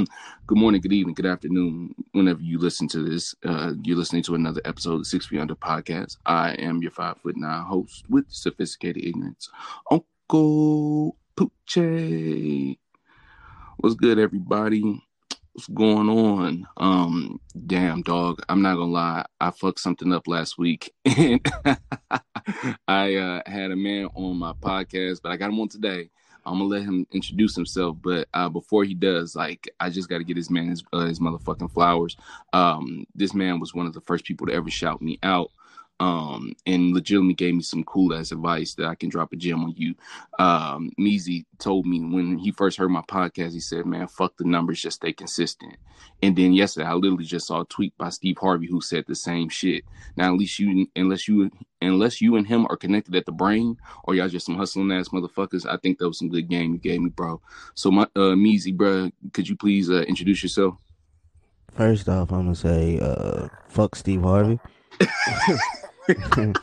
good morning, good evening, good afternoon. Whenever you listen to this, uh, you're listening to another episode of Six Feet Under Podcast. I am your five foot nine host with sophisticated ignorance, Uncle Poochie. What's good, everybody? What's going on? Um, damn dog. I'm not gonna lie. I fucked something up last week, and I uh, had a man on my podcast, but I got him on today I'm gonna let him introduce himself, but uh, before he does, like I just got to get his man his, uh, his motherfucking flowers. Um, this man was one of the first people to ever shout me out um, and legitimately gave me some cool ass advice that I can drop a gem on you. Um, Meezy told me when he first heard my podcast, he said, "Man, fuck the numbers, just stay consistent." And then yesterday, I literally just saw a tweet by Steve Harvey who said the same shit. Now, at least you, unless you, unless you and him are connected at the brain, or y'all just some hustling ass motherfuckers, I think that was some good game you gave me, bro. So, my uh, Meezy, bro, could you please uh, introduce yourself? First off, I'm gonna say, uh, fuck Steve Harvey.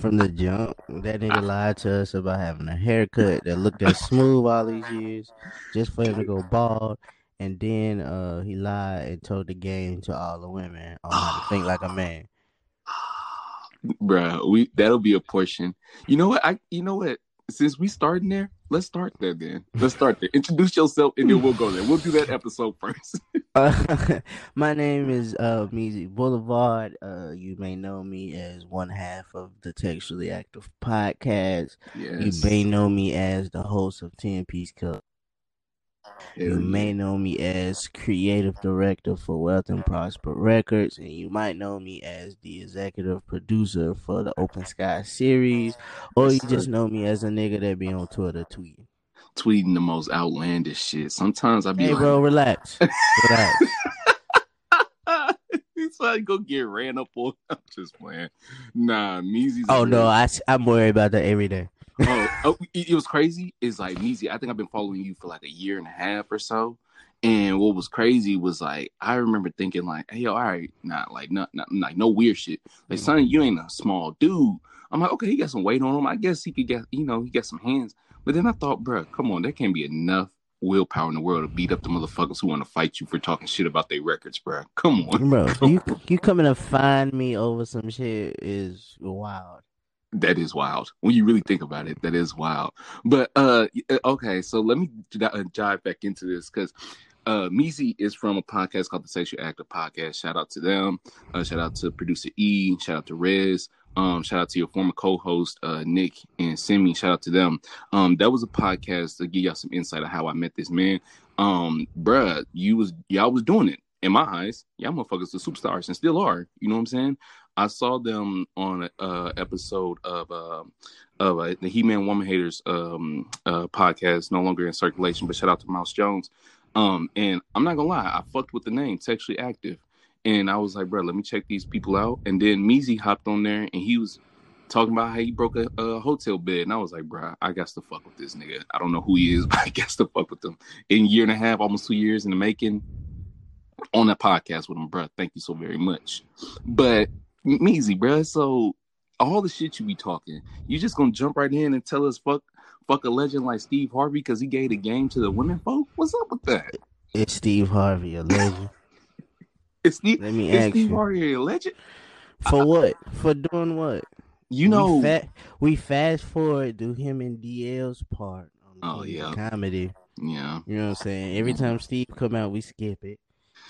From the jump, that nigga lied to us about having a haircut that looked as smooth all these years, just for him to go bald. And then uh, he lied and told the game to all the women on how to think like a man. Bruh, we that'll be a portion. You know what? I you know what? Since we starting there, let's start there then. Let's start there. Introduce yourself and then we'll go there. We'll do that episode first. uh, my name is uh Meezy Boulevard. Uh you may know me as one half of the Textually Active podcast. Yes. You may know me as the host of Ten Piece Cup. You may know me as creative director for Wealth and Prosper Records, and you might know me as the executive producer for the Open Sky series, or you just know me as a nigga that be on Twitter tweeting. Tweeting the most outlandish shit. Sometimes I be hey, like, bro, relax, relax. He's like, go get ran up on. I'm just playing. Nah, Meezy's. Oh no, I I'm worried about that every day oh, oh it, it, was crazy. Is like Meezy. I think I've been following you for like a year and a half or so. And what was crazy was like I remember thinking like, hey, yo, all right, not like not, not like no weird shit. Like, son, mm-hmm. you ain't a small dude. I'm like, okay, he got some weight on him. I guess he could get, you know, he got some hands. But then I thought, bro, come on, there can't be enough willpower in the world to beat up the motherfuckers who want to fight you for talking shit about their records, bro. Come on, bro. Come you on. you coming to find me over some shit is wild that is wild when you really think about it that is wild but uh, uh okay so let me uh, dive back into this because uh Meezy is from a podcast called the Textually Active Podcast. Shout out to them. Uh, shout out to producer E. Shout out to Rez. Um, shout out to your former co-host uh, Nick and Simi. Shout out to them. Um, that was a podcast to give y'all some insight of how I met this man. Um, bruh, you was y'all was doing it in my eyes. Y'all motherfuckers are superstars and still are. You know what I'm saying? I saw them on an uh, episode of uh, of uh, the He Man Woman Haters um, uh, podcast, no longer in circulation. But shout out to Mouse Jones. Um, and I'm not gonna lie, I fucked with the name Sexually Active, and I was like, bro, let me check these people out. And then Meezy hopped on there, and he was talking about how he broke a, a, hotel bed, and I was like, bro, I got to fuck with this nigga. I don't know who he is, but I guess to fuck with him. In year and a half, almost two years in the making, on that podcast with him, bro. Thank you so very much. But Meezy, bro. So all the shit you be talking, you just gonna jump right in and tell us fuck fuck a legend like Steve Harvey because he gave the game to the women folk? What's up with that? It's Steve Harvey, a legend. it's Steve. Let me ask Steve you. Harvey a legend. For I, what? For doing what? You know, we, fa- we fast forward to him and DL's part. oh yeah, comedy. Yeah, you know what I'm saying. Every time Steve come out, we skip it.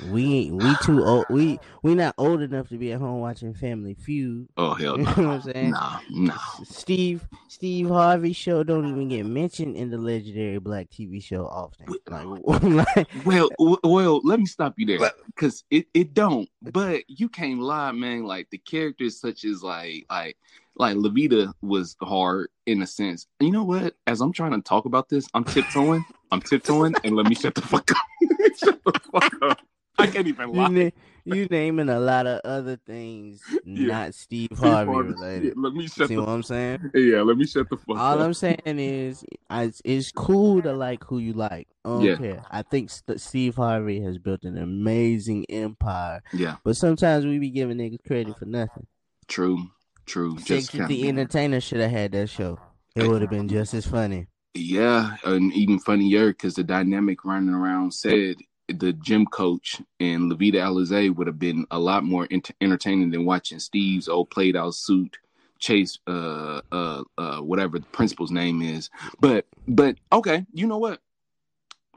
We ain't we too old. We we not old enough to be at home watching Family Feud. Oh hell no! You know what I'm saying? Nah, nah. Steve Steve Harvey show don't even get mentioned in the legendary black TV show often. Like, well, well, let me stop you there because it it don't. But you can't lie, man. Like the characters such as like like like Lovita was hard in a sense. And you know what? As I'm trying to talk about this, I'm tiptoeing. I'm tiptoeing, and let me shut the fuck up. shut the fuck up. I can't even lie. You, you naming a lot of other things, yeah. not Steve, Steve Harvey, Harvey related. Yeah, let me shut See the, what I'm saying? Yeah, let me shut the fuck All up. I'm saying is, it's, it's cool to like who you like. I don't yeah. care. I think St- Steve Harvey has built an amazing empire. Yeah. But sometimes we be giving niggas credit for nothing. True. True. Just the entertainer should have had that show. It would have been just as funny. Yeah, and even funnier because the dynamic running around said the gym coach and Lovita Alizé would have been a lot more ent- entertaining than watching Steve's old played out suit chase uh uh uh whatever the principal's name is. But but okay, you know what?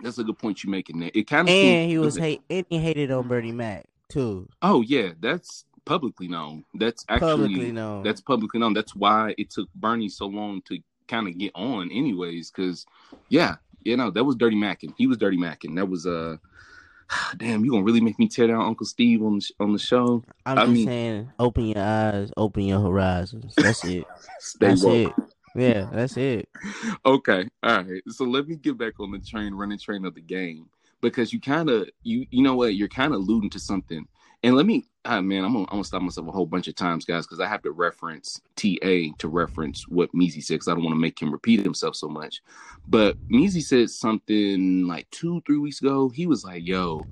That's a good point you're making there. It kind of and he was hate and he hated on Bernie Mac too. Oh yeah, that's publicly known. That's actually publicly known. That's publicly known. That's why it took Bernie so long to kind of get on, anyways. Because yeah, you know that was Dirty Mackin. He was Dirty Mackin. That was uh damn, you gonna really make me tear down Uncle Steve on the, on the show? I'm I just mean, saying, open your eyes, open your horizons. That's it. that's woke. it. Yeah, that's it. okay, all right. So let me get back on the train, running train of the game, because you kind of you you know what you're kind of alluding to something. And let me, ah, man, I'm gonna, I'm gonna stop myself a whole bunch of times, guys, because I have to reference TA to reference what Meezy said, because I don't want to make him repeat himself so much. But Meezy said something like two, three weeks ago. He was like, "Yo,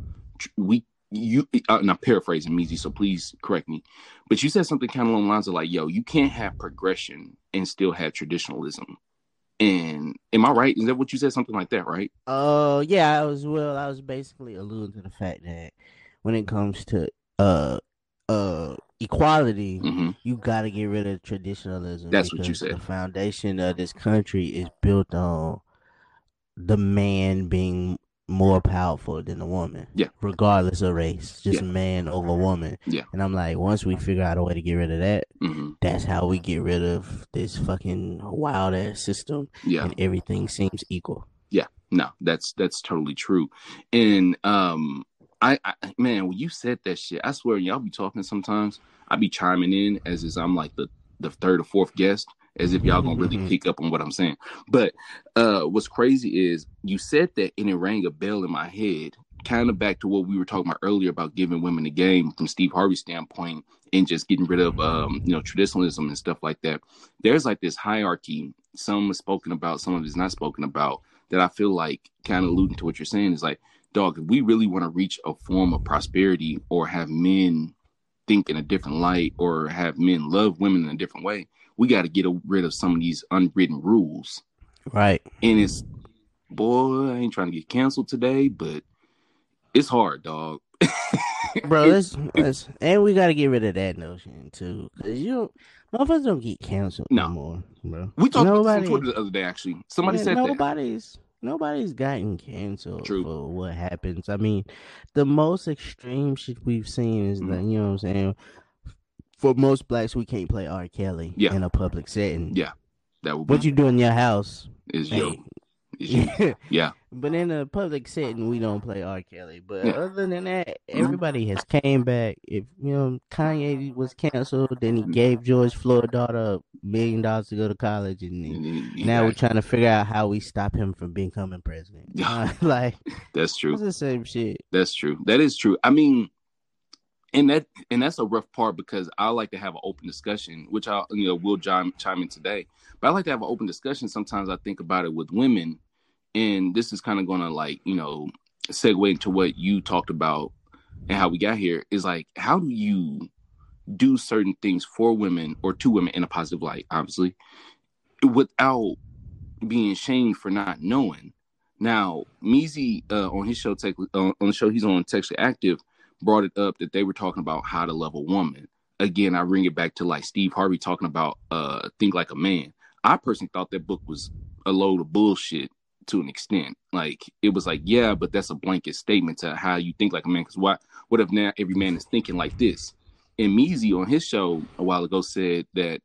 we you uh, and I'm paraphrasing Meezy, so please correct me. But you said something kind of along the lines of like, yo, you can't have progression and still have traditionalism. And am I right? Is that what you said? Something like that, right? Oh uh, yeah, I was well, I was basically alluding to the fact that when it comes to uh uh equality, mm-hmm. you gotta get rid of traditionalism. That's what you said. The foundation of this country is built on the man being more powerful than the woman. Yeah. Regardless of race. Just yeah. man over woman. Yeah. And I'm like, once we figure out a way to get rid of that, mm-hmm. that's how we get rid of this fucking wild ass system. Yeah. And everything seems equal. Yeah. No, that's that's totally true. And um I, I man, when you said that shit, I swear y'all be talking sometimes. I be chiming in as is I'm like the the third or fourth guest as if y'all gonna really mm-hmm. pick up on what I'm saying. But uh what's crazy is you said that and it rang a bell in my head, kind of back to what we were talking about earlier about giving women the game from Steve Harvey's standpoint and just getting rid of um, you know, traditionalism and stuff like that. There's like this hierarchy, some is spoken about, some of it is not spoken about, that I feel like kind of alluding to what you're saying is like, dog, if we really want to reach a form of prosperity or have men think in a different light or have men love women in a different way, we got to get rid of some of these unwritten rules. Right. And it's, boy, I ain't trying to get canceled today, but it's hard, dog. Bro, let's, let's, and we got to get rid of that notion too, because you motherfuckers don't get canceled no. more, bro. We talked Nobody, about Twitter the other day, actually. Somebody said nobody's, that nobody's gotten canceled True. for what happens. I mean, the most extreme shit we've seen is mm-hmm. that you know what I'm saying. For most blacks, we can't play R. Kelly yeah. in a public setting. Yeah, that would. What you do in your house is hey, yo, yeah. But in a public setting, we don't play R. Kelly. But yeah. other than that, everybody has came back. If you know Kanye was canceled, then he mm-hmm. gave George Floyd daughter a million dollars to go to college, and, and now we're trying to figure out how we stop him from becoming president. Uh, like that's true. It's the same shit. That's true. That is true. I mean, and that and that's a rough part because I like to have an open discussion, which I you know will chime chime in today. But I like to have an open discussion. Sometimes I think about it with women and this is kind of going to like you know segue into what you talked about and how we got here is like how do you do certain things for women or to women in a positive light obviously without being shamed for not knowing? Now Meezy uh, on his show tech, uh, on the show he's on textually active brought it up that they were talking about how to love a woman. Again i bring it back to like steve harvey talking about uh think like a man. I personally thought that book was a load of bullshit to an extent. Like it was like, yeah, but that's a blanket statement to how you think like a man. Because what what if now every man is thinking like this? And Meezy on his show a while ago said that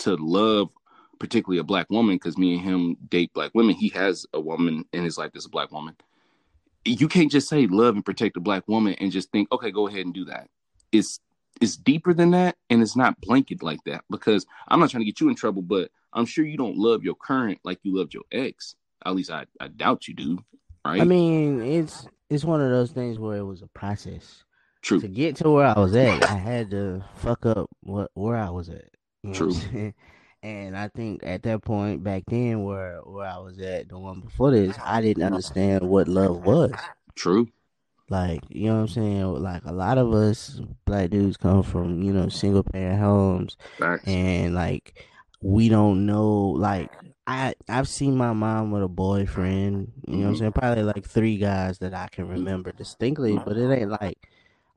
to love particularly a black woman, because me and him date black women, he has a woman in his life that's a black woman. You can't just say love and protect a black woman and just think, okay, go ahead and do that. It's it's deeper than that and it's not blanket like that because I'm not trying to get you in trouble, but I'm sure you don't love your current like you loved your ex. At least I, I doubt you do. Right? I mean, it's it's one of those things where it was a process. True. To get to where I was at, I had to fuck up what where I was at. True. And I think at that point back then, where where I was at, the one before this, I didn't understand what love was. True. Like you know what I'm saying? Like a lot of us black dudes come from you know single parent homes, Facts. and like we don't know like I I've seen my mom with a boyfriend. You know what I'm mm-hmm. saying? Probably like three guys that I can remember distinctly, but it ain't like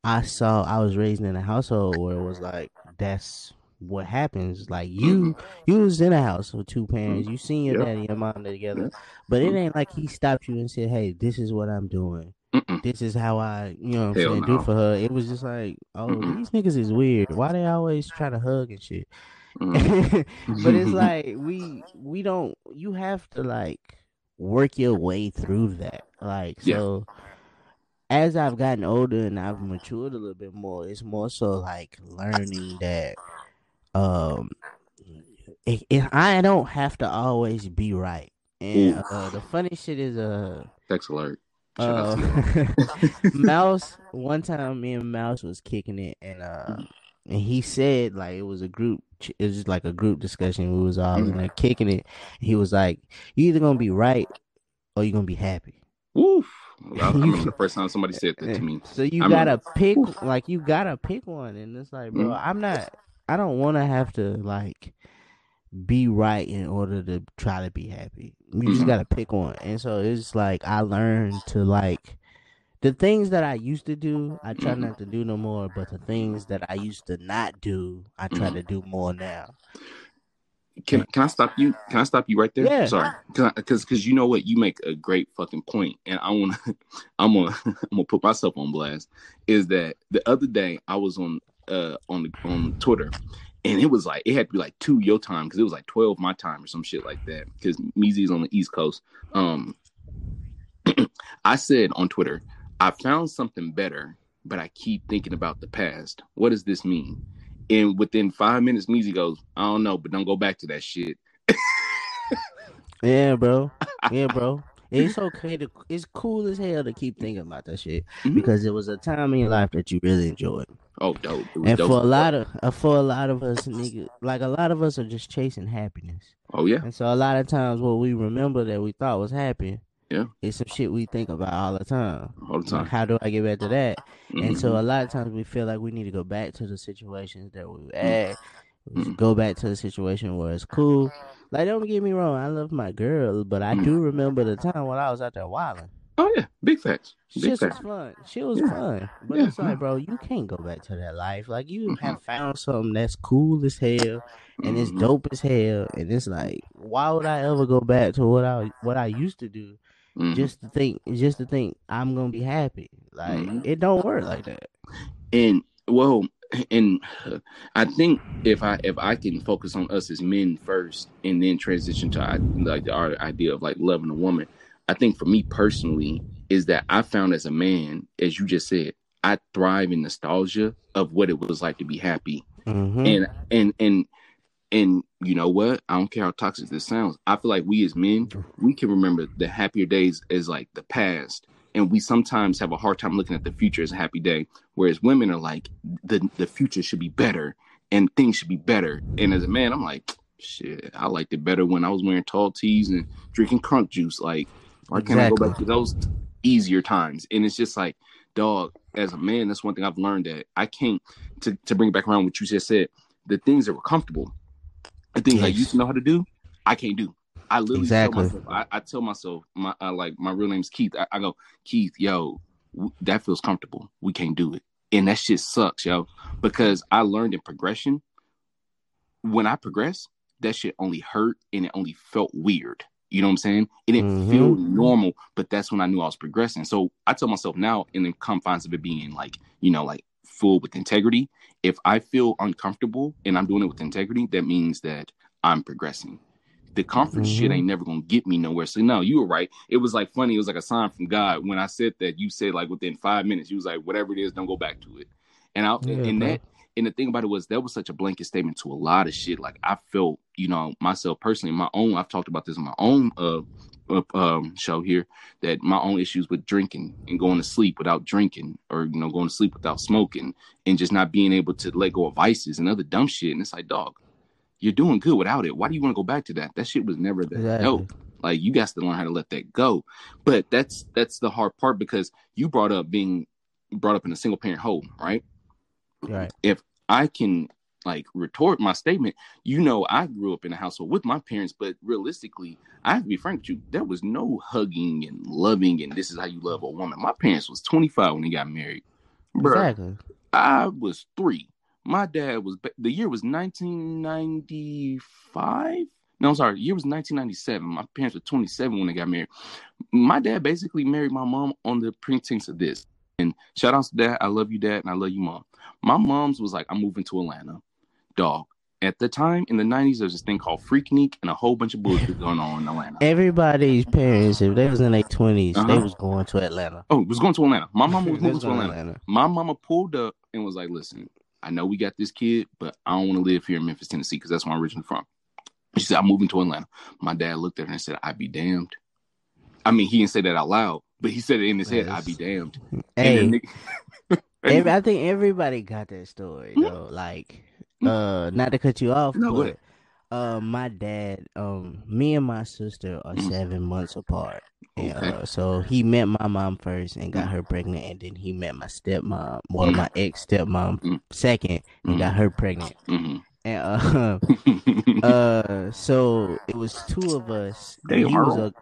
I saw. I was raised in a household where it was like that's what happens. Like you, mm-hmm. you was in a house with two parents. You seen your yep. daddy and your mom together, but it ain't like he stopped you and said, "Hey, this is what I'm doing." Mm-mm. This is how I, you know, what I'm saying, no. do for her. It was just like, oh, Mm-mm. these niggas is weird. Why they always try to hug and shit? Mm-hmm. but it's like we we don't. You have to like work your way through that. Like yeah. so, as I've gotten older and I've matured a little bit more, it's more so like learning that um, it, it, I don't have to always be right. And uh, the funny shit is uh, text alert. Uh, Mouse. One time, me and Mouse was kicking it, and uh, and he said like it was a group. It was just like a group discussion. We was all in there kicking it. He was like, "You either gonna be right or you gonna be happy." Woof. I, I remember the first time somebody said that to me. So you I gotta remember. pick, like you gotta pick one, and it's like, bro, mm-hmm. I'm not. I don't want to have to like be right in order to try to be happy. You mm-hmm. just gotta pick one. And so it's like I learned to like the things that I used to do, I try not to do no more. But the things that I used to not do, I try mm-hmm. to do more now. Can can I stop you? Can I stop you right there? Yeah. Sorry, because because you know what, you make a great fucking point, and I want to, I'm gonna I'm gonna put myself on blast. Is that the other day I was on uh on the on Twitter, and it was like it had to be like two your time because it was like twelve my time or some shit like that because Meezy's on the East Coast. Um, I said on Twitter, I found something better, but I keep thinking about the past. What does this mean? And within five minutes, Meezy goes, I don't know, but don't go back to that shit. yeah, bro. Yeah, bro. It's okay to it's cool as hell to keep thinking about that shit mm-hmm. because it was a time in your life that you really enjoyed. Oh, dope. And dope. for a lot of uh, for a lot of us, nigga, like a lot of us are just chasing happiness. Oh yeah. And so a lot of times, what we remember that we thought was happy, yeah, it's some shit we think about all the time. All the time. Like, how do I get back to that? Mm-hmm. And so mm-hmm. a lot of times we feel like we need to go back to the situations that we were at. Mm-hmm. Go back to the situation where it's cool. Like, don't get me wrong, I love my girl, but I mm-hmm. do remember the time when I was out there wilding. Oh yeah, big facts. Big Shit was fun. She was yeah. fun, but yeah. it's like, bro, you can't go back to that life. Like you mm-hmm. have found something that's cool as hell, and it's mm-hmm. dope as hell, and it's like, why would I ever go back to what I what I used to do? Mm-hmm. Just to think, just to think, I'm gonna be happy. Like mm-hmm. it don't work like that. And well, and I think if I if I can focus on us as men first, and then transition to like our idea of like loving a woman I think for me personally is that I found as a man, as you just said, I thrive in nostalgia of what it was like to be happy. Mm-hmm. And and and and you know what? I don't care how toxic this sounds. I feel like we as men, we can remember the happier days as like the past. And we sometimes have a hard time looking at the future as a happy day. Whereas women are like, the the future should be better and things should be better. And as a man, I'm like, shit, I liked it better when I was wearing tall tees and drinking crunk juice. Like why can't exactly. I go back to those easier times? And it's just like, dog, as a man, that's one thing I've learned that I can't to, to bring it back around what you just said. The things that were comfortable, the things yes. I used to know how to do, I can't do. I literally exactly. tell myself, I, I tell myself, my uh, like my real name's Keith. I, I go, Keith, yo, w- that feels comfortable. We can't do it, and that shit sucks, yo. Because I learned in progression. When I progress, that shit only hurt and it only felt weird. You know what I'm saying? It didn't mm-hmm. feel normal, but that's when I knew I was progressing. So I tell myself now, in the confines of it being like, you know, like full with integrity, if I feel uncomfortable and I'm doing it with integrity, that means that I'm progressing. The comfort mm-hmm. shit ain't never gonna get me nowhere. So no, you were right. It was like funny. It was like a sign from God when I said that. You said like within five minutes, you was like, whatever it is, don't go back to it. And I yeah, and bro. that and the thing about it was that was such a blanket statement to a lot of shit. Like I felt, you know, myself personally, my own. I've talked about this in my own uh, uh, um, show here that my own issues with drinking and going to sleep without drinking, or you know, going to sleep without smoking, and just not being able to let go of vices and other dumb shit. And it's like, dog, you're doing good without it. Why do you want to go back to that? That shit was never that exactly. dope. Like you got to learn how to let that go. But that's that's the hard part because you brought up being brought up in a single parent home, right? Right. If I can like retort my statement, you know, I grew up in a household with my parents, but realistically, I have to be frank with you, there was no hugging and loving, and this is how you love a woman. My parents was 25 when they got married. Bruh, exactly. I was three. My dad was the year was 1995. No, I'm sorry. The year was 1997. My parents were 27 when they got married. My dad basically married my mom on the pretense of this. And shout out to dad. I love you, dad, and I love you, mom. My mom's was like, I'm moving to Atlanta. Dog. At the time in the 90s, there was this thing called Freaknik and a whole bunch of bullshit going on in Atlanta. Everybody's parents, if they was in their 20s, uh-huh. they was going to Atlanta. Oh, was going to Atlanta. My mama was moving to Atlanta. Atlanta. My mama pulled up and was like, listen, I know we got this kid, but I don't want to live here in Memphis, Tennessee, because that's where I'm originally from. She said, I'm moving to Atlanta. My dad looked at her and said, I'd be damned. I mean, he didn't say that out loud, but he said it in his head, I'd be damned. Hey, every, I think everybody got that story, hmm? though. Like, hmm? uh, not to cut you off, no, but uh, my dad, um, me and my sister are mm. seven months apart. And, okay. uh, so he met my mom first and got her pregnant, and then he met my stepmom, well, my ex stepmom second, and got her pregnant. Mm-hmm. And uh, uh, so it was two of us. Damn, he was a,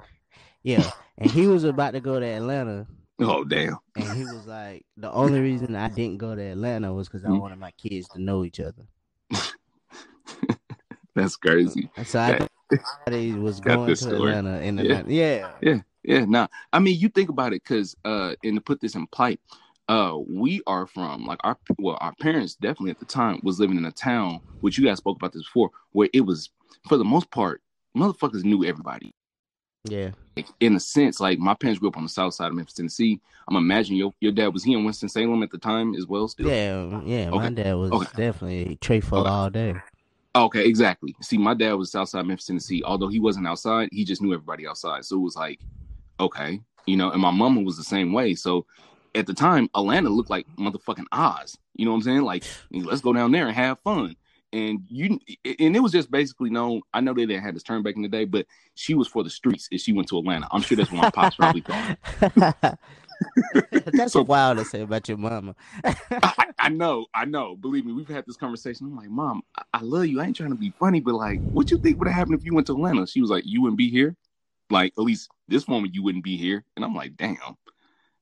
yeah, and he was about to go to Atlanta. Oh damn! And he was like, the only reason I didn't go to Atlanta was because I mm. wanted my kids to know each other. That's crazy. So I that, was going to. Atlanta in the yeah. yeah, yeah, yeah. Now, I mean, you think about it, because uh, and to put this in plight, uh, we are from like our well, our parents definitely at the time was living in a town, which you guys spoke about this before, where it was for the most part, motherfuckers knew everybody. Yeah. Like, in a sense, like my parents grew up on the south side of Memphis, Tennessee. I'm imagining your your dad was he in Winston Salem at the time as well. Still. Yeah, um, yeah. Okay. My dad was okay. definitely trade for okay. all day. Okay, exactly. See, my dad was south outside Memphis, Tennessee. Although he wasn't outside, he just knew everybody outside. So it was like, okay, you know. And my mama was the same way. So at the time, Atlanta looked like motherfucking Oz. You know what I'm saying? Like, let's go down there and have fun. And you, and it was just basically known. I know they didn't have this term back in the day, but she was for the streets if she went to Atlanta. I'm sure that's what my pops probably thought. That's so, wild to say about your mama. I, I, know, I know. Believe me, we've had this conversation. I'm like, Mom, I, I love you. I ain't trying to be funny, but like, what you think would have happened if you went to Atlanta? She was like, You wouldn't be here. Like, at least this moment, you wouldn't be here. And I'm like, Damn,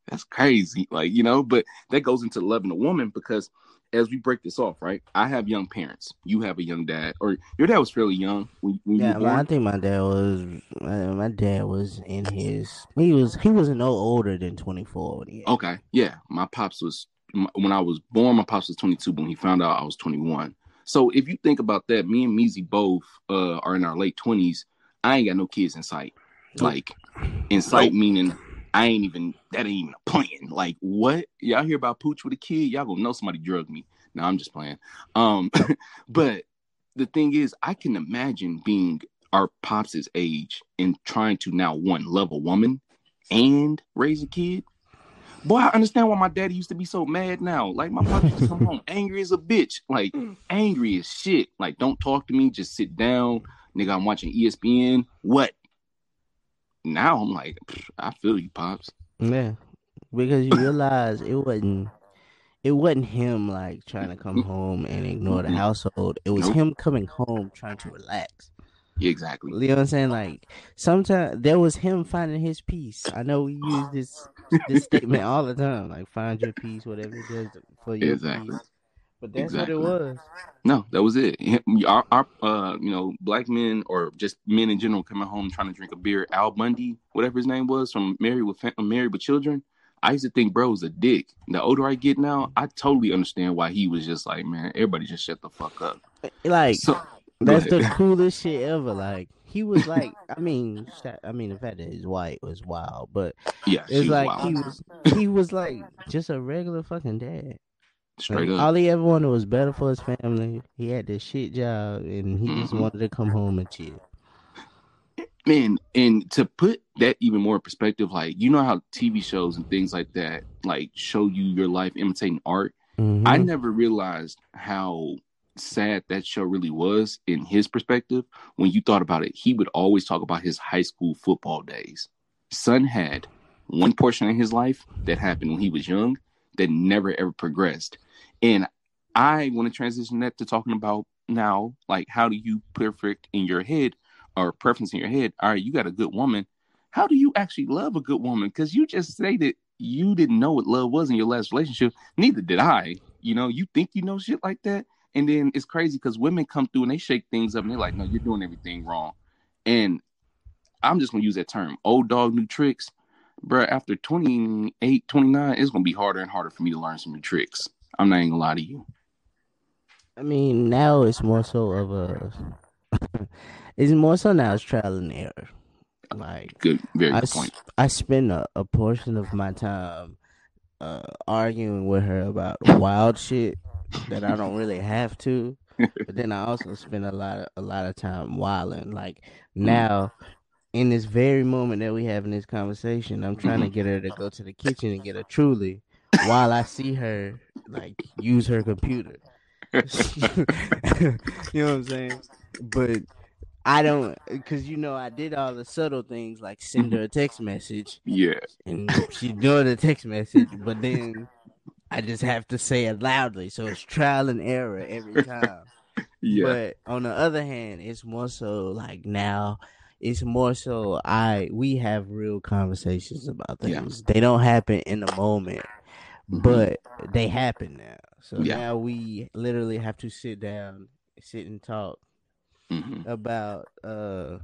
that's crazy. Like, you know, but that goes into loving a woman because as we break this off, right? I have young parents. You have a young dad, or your dad was fairly young when, when yeah, well, I think my dad was. Uh, my dad was in his. He was. He was no older than twenty four. Okay, yeah. My pops was when I was born. My pops was twenty two. When he found out I was twenty one. So if you think about that, me and Meezy both uh, are in our late twenties. I ain't got no kids in sight. Like in sight nope. meaning I ain't even that ain't even a plan. Like what? Y'all hear about pooch with a kid? Y'all gonna know somebody drugged me. No, I'm just playing. Um, but the thing is, I can imagine being our pops' age and trying to now one love a woman and raise a kid. Boy, I understand why my daddy used to be so mad now. Like my pops used to come home angry as a bitch, like angry as shit. Like, don't talk to me, just sit down, nigga. I'm watching ESPN. What? Now I'm like, I feel you, pops. Yeah, because you realize it wasn't it wasn't him like trying to come home and ignore the household. It was nope. him coming home trying to relax. Yeah, exactly. You know what I'm saying? Like sometimes there was him finding his peace. I know we use this this statement all the time, like find your peace, whatever it does for you. Exactly. Peace. But that's exactly. what it was. No, that was it. Our, our, uh, you know, black men or just men in general coming home trying to drink a beer. Al Bundy, whatever his name was, from Married with Married with Children. I used to think bro was a dick. The older I get now, I totally understand why he was just like, man, everybody just shut the fuck up. Like so, that's the coolest shit ever. Like he was like, I mean, I mean, the fact that he's white was wild, but yeah, it's like wild. he was he was like just a regular fucking dad. Straight up. All he ever wanted was better for his family. He had this shit job, and he mm-hmm. just wanted to come home and chill. Man, and to put that even more in perspective, like you know how TV shows and things like that, like show you your life imitating art. Mm-hmm. I never realized how sad that show really was in his perspective. When you thought about it, he would always talk about his high school football days. Son had one portion of his life that happened when he was young that never ever progressed and I want to transition that to talking about now, like how do you perfect in your head or preference in your head? All right, you got a good woman. How do you actually love a good woman? Because you just stated you didn't know what love was in your last relationship. Neither did I. You know, you think you know shit like that. And then it's crazy because women come through and they shake things up and they're like, no, you're doing everything wrong. And I'm just gonna use that term, old dog, new tricks. Bro, after 28, 29, it's gonna be harder and harder for me to learn some new tricks. I'm not even gonna lie to you. I mean, now it's more so of a. it's more so now it's trial and error. Like good, very I, good point. I spend a, a portion of my time uh, arguing with her about wild shit that I don't really have to. but then I also spend a lot of a lot of time wilding. Like mm. now, in this very moment that we have in this conversation, I'm trying to mm-hmm. get her to go to the kitchen and get a truly while I see her like use her computer. you know what I'm saying? But I don't, because you know I did all the subtle things like send her a text message. Yeah, and she's doing the text message, but then I just have to say it loudly, so it's trial and error every time. yeah. But on the other hand, it's more so like now it's more so I we have real conversations about things. Yeah. They don't happen in the moment, mm-hmm. but they happen now. So yeah. now we literally have to sit down, sit and talk mm-hmm. about uh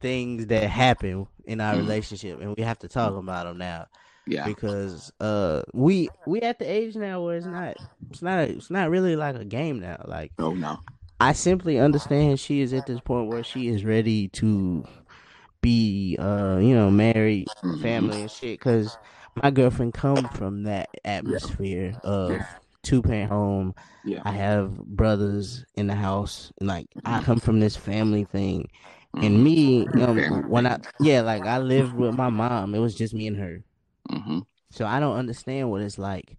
things that happen in our mm-hmm. relationship, and we have to talk about them now. Yeah, because uh, we we at the age now where it's not it's not it's not really like a game now. Like, oh no, I simply understand she is at this point where she is ready to be uh you know married, mm-hmm. family and shit. Because my girlfriend come from that atmosphere yeah. of two parent home. Yeah. I have brothers in the house. And like I mm-hmm. come from this family thing. Mm-hmm. And me, you know, when I yeah, like I lived with my mom. It was just me and her. Mm-hmm. So I don't understand what it's like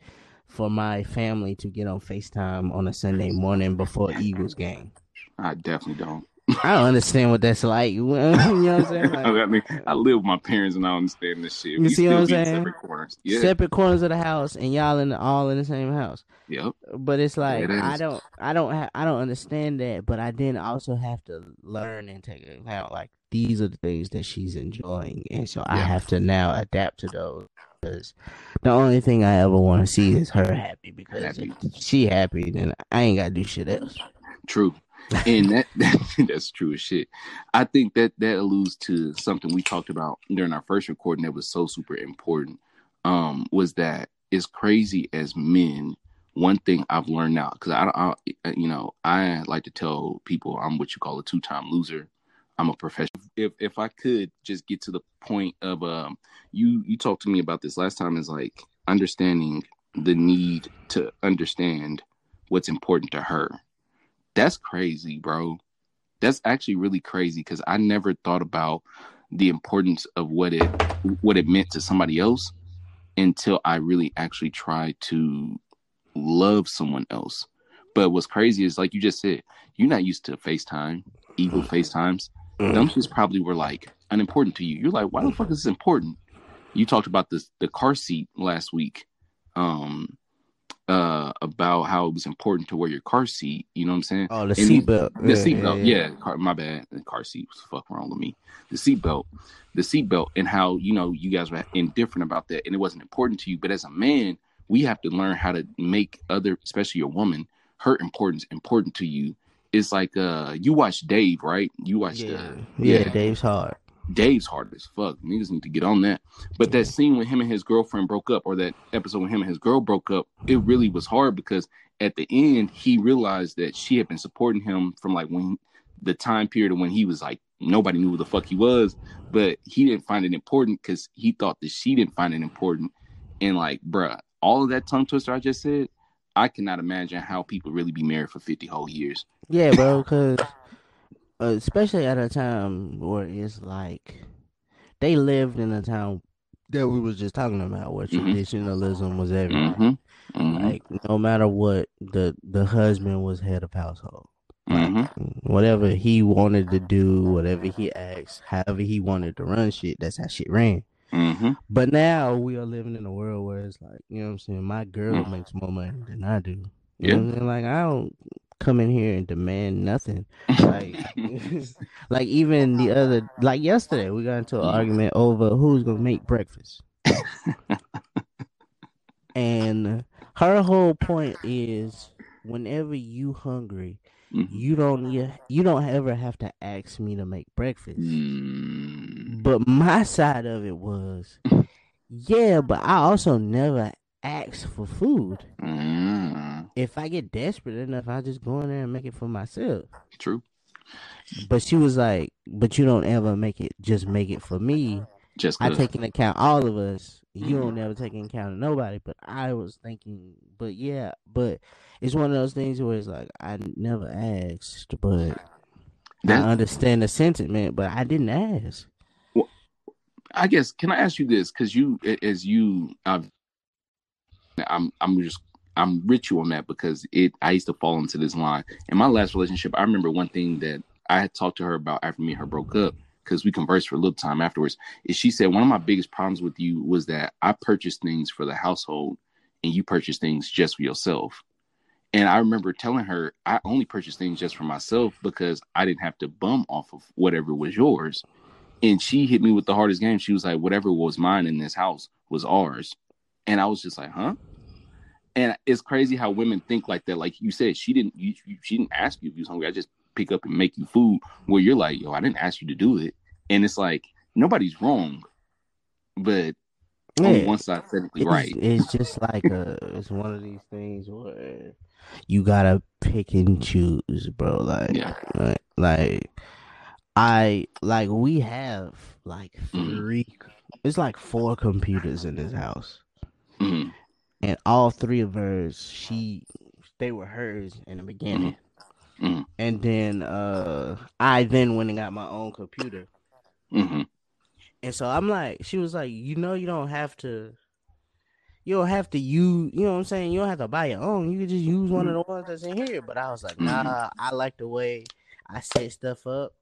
for my family to get on FaceTime on a Sunday morning before Eagles game. I definitely don't. I don't understand what that's like. you know what I'm saying? Like, I mean, I live with my parents and I understand this shit. You we see what I'm saying? Separate corners. Yeah. Separate corners of the house, and y'all in the, all in the same house. Yep. But it's like I don't, I don't, ha- I don't understand that. But I then also have to learn and take account like these are the things that she's enjoying, and so yeah. I have to now adapt to those. Because the only thing I ever want to see is her happy. Because happy. if she happy, then I ain't gotta do shit else. True and that, that, that's true as shit. I think that that alludes to something we talked about during our first recording that was so super important. Um, was that as crazy as men. One thing I've learned now because I, I, you know, I like to tell people I'm what you call a two time loser. I'm a professional. If if I could just get to the point of um, you you talked to me about this last time is like understanding the need to understand what's important to her that's crazy, bro. That's actually really crazy because I never thought about the importance of what it what it meant to somebody else until I really actually tried to love someone else. But what's crazy is like you just said, you're not used to FaceTime, evil FaceTimes. Mm. Them just probably were like unimportant to you. You're like, why the fuck is this important? You talked about this the car seat last week. Um uh, about how it was important to wear your car seat. You know what I'm saying? Oh, the seatbelt. The yeah, seatbelt. Yeah, yeah. Car, my bad. The car seat was fuck wrong with me. The seatbelt. The seatbelt and how you know you guys were indifferent about that, and it wasn't important to you. But as a man, we have to learn how to make other, especially your woman, her importance important to you. It's like uh, you watch Dave, right? You watch yeah, the, yeah, yeah, Dave's hard. Dave's hard as fuck. Niggas need to get on that. But that scene when him and his girlfriend broke up, or that episode when him and his girl broke up, it really was hard because at the end he realized that she had been supporting him from like when the time period when he was like nobody knew who the fuck he was, but he didn't find it important because he thought that she didn't find it important. And like, bruh, all of that tongue twister I just said, I cannot imagine how people really be married for fifty whole years. Yeah, bro, because especially at a time where it's like they lived in a town that we was just talking about where mm-hmm. traditionalism was everything. Mm-hmm. Mm-hmm. Like no matter what, the the husband was head of household. Mm-hmm. whatever he wanted to do, whatever he asked, however he wanted to run shit, that's how shit ran. Mm-hmm. But now we are living in a world where it's like, you know what I'm saying? My girl mm. makes more money than I do. You yeah. know Like I don't come in here and demand nothing. Like, like even the other, like yesterday, we got into an argument over who's gonna make breakfast. and her whole point is, whenever you hungry, mm-hmm. you don't you, you don't ever have to ask me to make breakfast. Mm. But my side of it was, yeah, but I also never ask for food. Mm. If I get desperate enough, I'll just go in there and make it for myself. True. But she was like, "But you don't ever make it. Just make it for me. Just I take into account all of us. You mm. don't ever take into account of nobody." But I was thinking, but yeah, but it's one of those things where it's like I never asked, but that, I understand the sentiment, but I didn't ask. Well, I guess can I ask you this? Because you, as you, I've I'm I'm just I'm rich on that because it I used to fall into this line. In my last relationship, I remember one thing that I had talked to her about after me and her broke up because we conversed for a little time afterwards. Is she said one of my biggest problems with you was that I purchased things for the household and you purchased things just for yourself. And I remember telling her I only purchased things just for myself because I didn't have to bum off of whatever was yours. And she hit me with the hardest game. She was like, whatever was mine in this house was ours. And I was just like, huh? And it's crazy how women think like that. Like you said, she didn't. You, she didn't ask you if you was hungry. I just pick up and make you food. Where you're like, yo, I didn't ask you to do it. And it's like nobody's wrong, but yeah, on one side technically it's, right. It's just like a. It's one of these things where you gotta pick and choose, bro. Like, yeah. like, like I like we have like mm-hmm. 3 mm-hmm. It's like four computers in this house. Mm-hmm and all three of hers, she they were hers in the beginning. Mm-hmm. mm-hmm. And then uh I then went and got my own computer. Mm-hmm. And so I'm like, she was like, you know, you don't have to, you don't have to use, you know what I'm saying? You don't have to buy your own. You can just use one of the ones that's in here. But I was like, nah, mm-hmm. I like the way I set stuff up.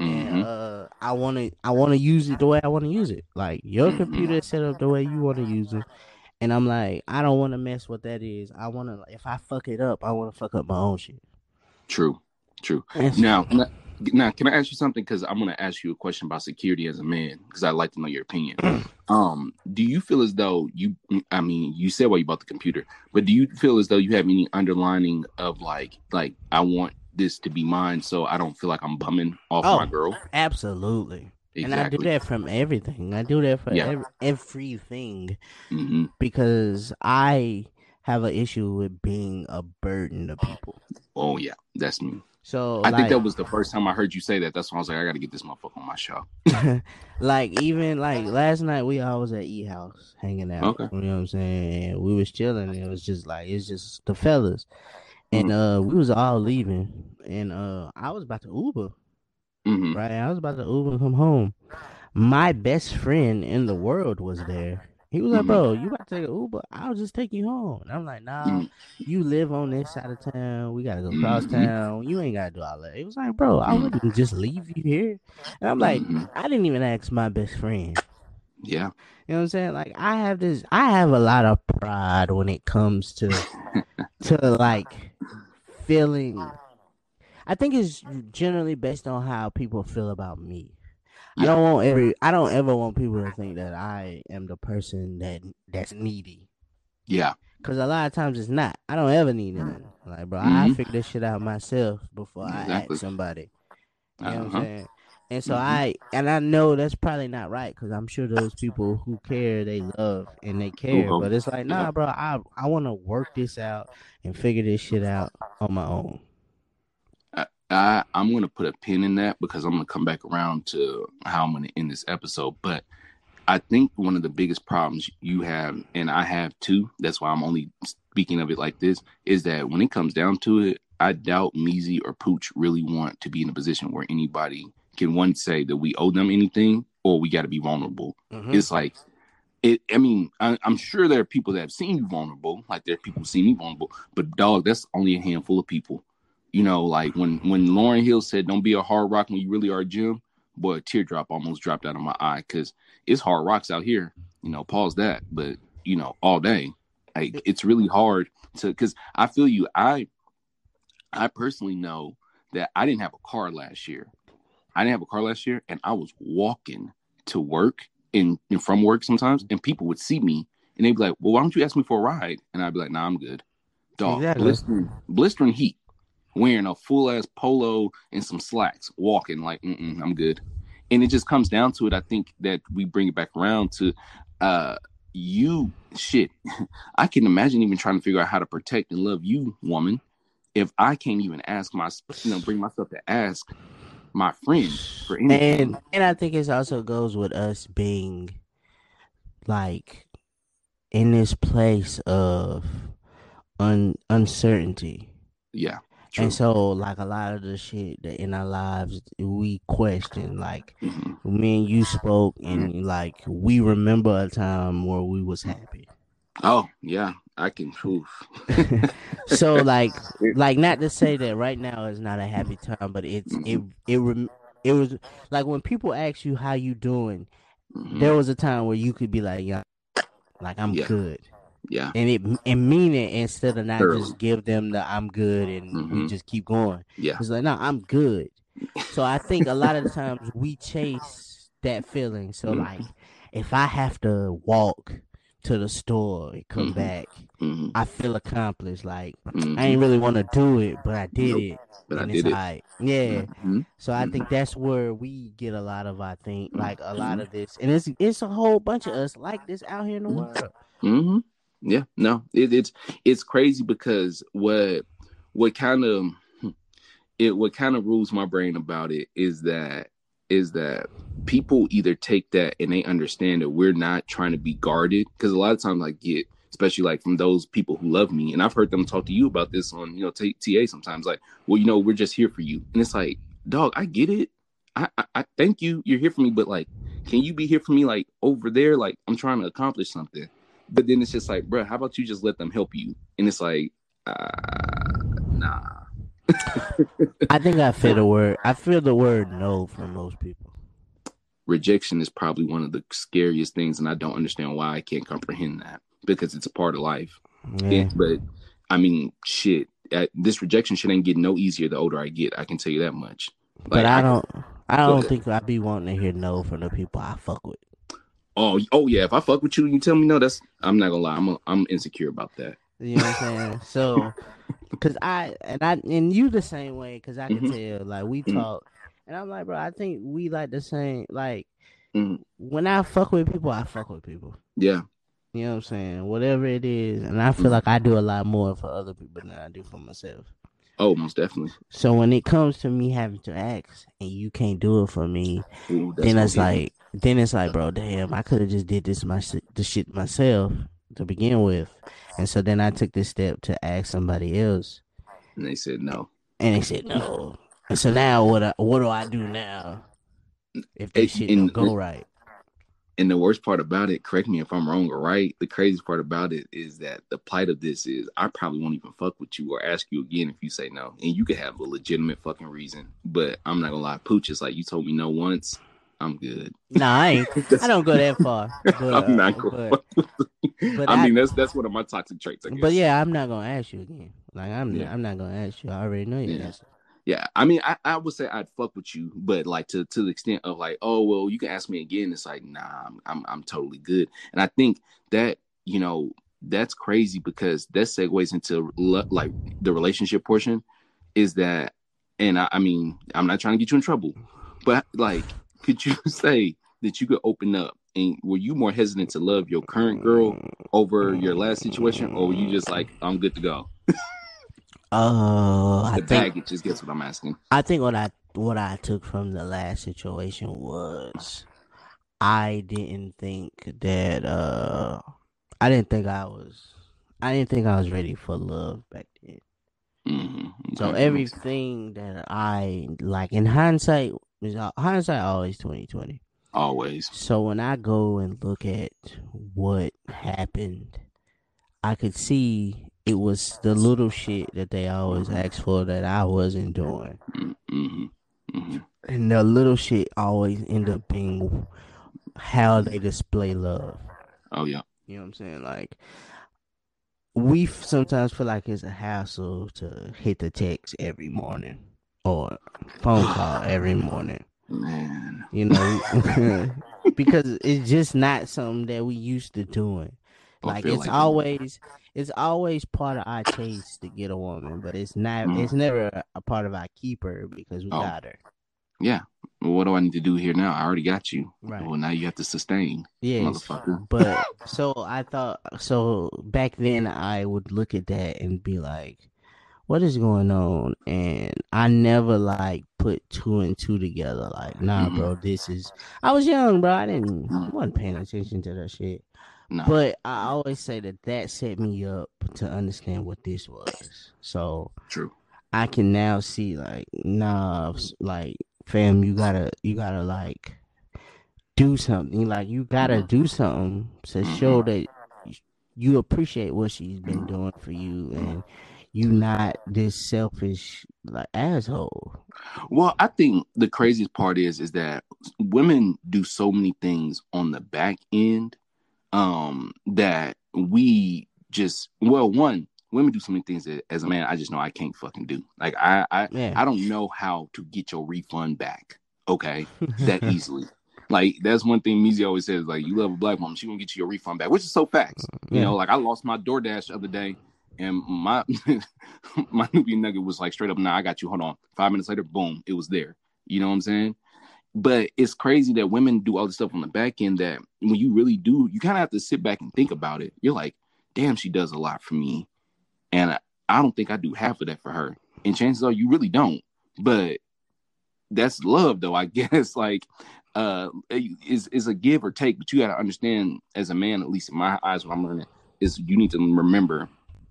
And mm-hmm. uh, I want to, I want to use it the way I want to use it. Like your computer is set up the way you want to use it, and I'm like, I don't want to mess what that is. I want to, if I fuck it up, I want to fuck up my own shit. True, true. now, now, can I ask you something? Because I'm going to ask you a question about security as a man, because I'd like to know your opinion. um, do you feel as though you, I mean, you said why you bought the computer, but do you feel as though you have any underlining of like, like I want this to be mine, so I don't feel like I'm bumming off oh, my girl? Absolutely. Exactly. And I do that from everything. I do that for yeah. every, everything mm-hmm. because I have an issue with being a burden to people. Oh yeah, that's me. So I like, think that was the first time I heard you say that. That's why I was like, I got to get this motherfucker on my show. like even like last night, we all was at E House hanging out. Okay. You know what I'm saying? And we was chilling. it was just like it's just the fellas, and mm-hmm. uh we was all leaving, and uh I was about to Uber Mm-hmm. Right. I was about to Uber and come home. My best friend in the world was there. He was like, mm-hmm. bro, you about to take an Uber? I'll just take you home. And I'm like, nah, mm-hmm. you live on this side of town. We gotta go cross mm-hmm. town. You ain't gotta do all that. He was like, bro, I wouldn't just leave you here. And I'm like. I didn't even ask my best friend. Yeah. You know what I'm saying? Like I have this I have a lot of pride when it comes to to like feeling I think it's generally based on how people feel about me. Yeah. I don't want every I don't ever want people to think that I am the person that that's needy. Yeah. Cause a lot of times it's not. I don't ever need it. Like, bro, mm-hmm. I figure this shit out myself before exactly. I ask somebody. You know uh-huh. what I'm uh-huh. saying? And so mm-hmm. I and I know that's probably not right because I'm sure those people who care they love and they care, but it's like nah, bro. I I want to work this out and figure this shit out on my own. I, I'm going to put a pin in that because I'm going to come back around to how I'm going to end this episode. But I think one of the biggest problems you have, and I have too, that's why I'm only speaking of it like this, is that when it comes down to it, I doubt Meezy or Pooch really want to be in a position where anybody can one say that we owe them anything or we got to be vulnerable. Mm-hmm. It's like, it, I mean, I, am sure there are people that have seen you vulnerable, like there are people who see me vulnerable, but dog, that's only a handful of people you know, like when when Lauryn Hill said, "Don't be a hard rock when you really are gem," boy, a teardrop almost dropped out of my eye because it's hard rocks out here. You know, pause that, but you know, all day. Like it's really hard to because I feel you. I I personally know that I didn't have a car last year. I didn't have a car last year, and I was walking to work and, and from work sometimes, and people would see me and they'd be like, "Well, why don't you ask me for a ride?" And I'd be like, "Nah, I'm good." Dog, exactly. blistering, blistering heat, wearing a full ass polo and some slacks, walking like, "I'm good." And it just comes down to it. I think that we bring it back around to uh you shit. I can imagine even trying to figure out how to protect and love you, woman, if I can't even ask my, you know, bring myself to ask my friend for anything. And and I think it also goes with us being like in this place of un uncertainty. Yeah. True. And so, like a lot of the shit that in our lives we question, like mm-hmm. me and you spoke, and mm-hmm. like we remember a time where we was happy. Oh yeah, I can prove. so like, like not to say that right now is not a happy time, but it's mm-hmm. it it it was like when people ask you how you doing, mm-hmm. there was a time where you could be like, yeah, like I'm yeah. good. Yeah. And it and mean it instead of not Thoroughly. just give them the I'm good and mm-hmm. we just keep going. Yeah. It's like, no, I'm good. So I think a lot of the times we chase that feeling. So mm-hmm. like if I have to walk to the store and come mm-hmm. back, mm-hmm. I feel accomplished. Like I ain't mm-hmm. really want to do it, but I did nope. it. But and I did it. Right. Yeah. Mm-hmm. So I think that's where we get a lot of I think like a lot of this, and it's it's a whole bunch of us like this out here in the world. Yeah, no, it, it's it's crazy because what what kind of it what kind of rules my brain about it is that is that people either take that and they understand that we're not trying to be guarded. Because a lot of times I get especially like from those people who love me and I've heard them talk to you about this on you know TA sometimes like well you know we're just here for you. And it's like dog I get it. I, I, I thank you. You're here for me but like can you be here for me like over there? Like I'm trying to accomplish something but then it's just like, bro, how about you just let them help you? And it's like, uh, nah. I think I feel the word. I feel the word no from most people. Rejection is probably one of the scariest things, and I don't understand why I can't comprehend that because it's a part of life. Yeah. but I mean, shit, this rejection shit ain't getting no easier the older I get. I can tell you that much. Like, but I don't. I don't think I'd be wanting to hear no from the people I fuck with. Oh, oh yeah. If I fuck with you, you tell me no. That's I'm not gonna lie. I'm a, I'm insecure about that. You know what I'm saying? so, cause I and I and you the same way. Cause I can mm-hmm. tell. Like we mm-hmm. talk, and I'm like, bro, I think we like the same. Like mm-hmm. when I fuck with people, I fuck with people. Yeah. You know what I'm saying? Whatever it is, and I feel mm-hmm. like I do a lot more for other people than I do for myself. Oh, most definitely. So when it comes to me having to ask and you can't do it for me, Ooh, then it's like then it's like, bro, damn, I could have just did this my the shit myself to begin with, and so then I took this step to ask somebody else, and they said no, and they said no, and so now what? I, what do I do now if this shit don't go right? And the worst part about it, correct me if I'm wrong or right, the craziest part about it is that the plight of this is I probably won't even fuck with you or ask you again if you say no. And you could have a legitimate fucking reason. But I'm not gonna lie, Pooch is like you told me no once. I'm good. Nah, I ain't. I don't go that far. But, I'm not going. But, but I, I, mean, that's that's one of my toxic traits. But yeah, I'm not gonna ask you again. Like I'm, yeah. I'm not gonna ask you. I already know you. Yeah. Yeah, I mean, I, I would say I'd fuck with you, but like to to the extent of like, oh well, you can ask me again. It's like, nah, I'm I'm, I'm totally good. And I think that you know that's crazy because that segues into like the relationship portion. Is that, and I, I mean, I'm not trying to get you in trouble, but like could you say that you could open up and were you more hesitant to love your current girl over your last situation or were you just like i'm good to go uh the I baggage think, is guess what i'm asking i think what i what i took from the last situation was i didn't think that uh i didn't think i was i didn't think i was ready for love back then mm-hmm. so everything that i like in hindsight is hindsight always twenty twenty. Always. So when I go and look at what happened, I could see it was the little shit that they always mm-hmm. ask for that I wasn't doing. Mm-hmm. Mm-hmm. And the little shit always end up being how they display love. Oh yeah. You know what I'm saying? Like we sometimes feel like it's a hassle to hit the text every morning or phone call every morning. Man, you know, because it's just not something that we used to doing. Like it's like always. It's always part of our chase to get a woman, but it's not. Mm. It's never a part of our keeper because we oh. got her. Yeah. Well, what do I need to do here now? I already got you. Right. Well, now you have to sustain. Yeah. Motherfucker. But so I thought, so back then I would look at that and be like, what is going on? And I never like put two and two together. Like, nah, mm-hmm. bro, this is. I was young, bro. I didn't mm-hmm. wasn't paying attention to that shit. No. But I always say that that set me up to understand what this was. So true. I can now see like, nah, like fam, you gotta you gotta like do something. Like you gotta mm-hmm. do something to show mm-hmm. that you appreciate what she's been doing for you and you not this selfish like asshole. Well, I think the craziest part is is that women do so many things on the back end um that we just well one women do so many things that as a man I just know I can't fucking do. Like I I yeah. I don't know how to get your refund back. Okay, that easily. Like that's one thing Meezy always says. Like you love a black woman, she gonna get you your refund back, which is so facts. Yeah. You know, like I lost my DoorDash the other day, and my my newbie nugget was like straight up. Nah, I got you. Hold on. Five minutes later, boom, it was there. You know what I'm saying? But it's crazy that women do all this stuff on the back end. That when you really do, you kind of have to sit back and think about it. You're like, damn, she does a lot for me and I, I don't think I do half of that for her. And chances are you really don't. But that's love though, I guess. Like uh is is a give or take, but you gotta understand as a man, at least in my eyes, what I'm learning is you need to remember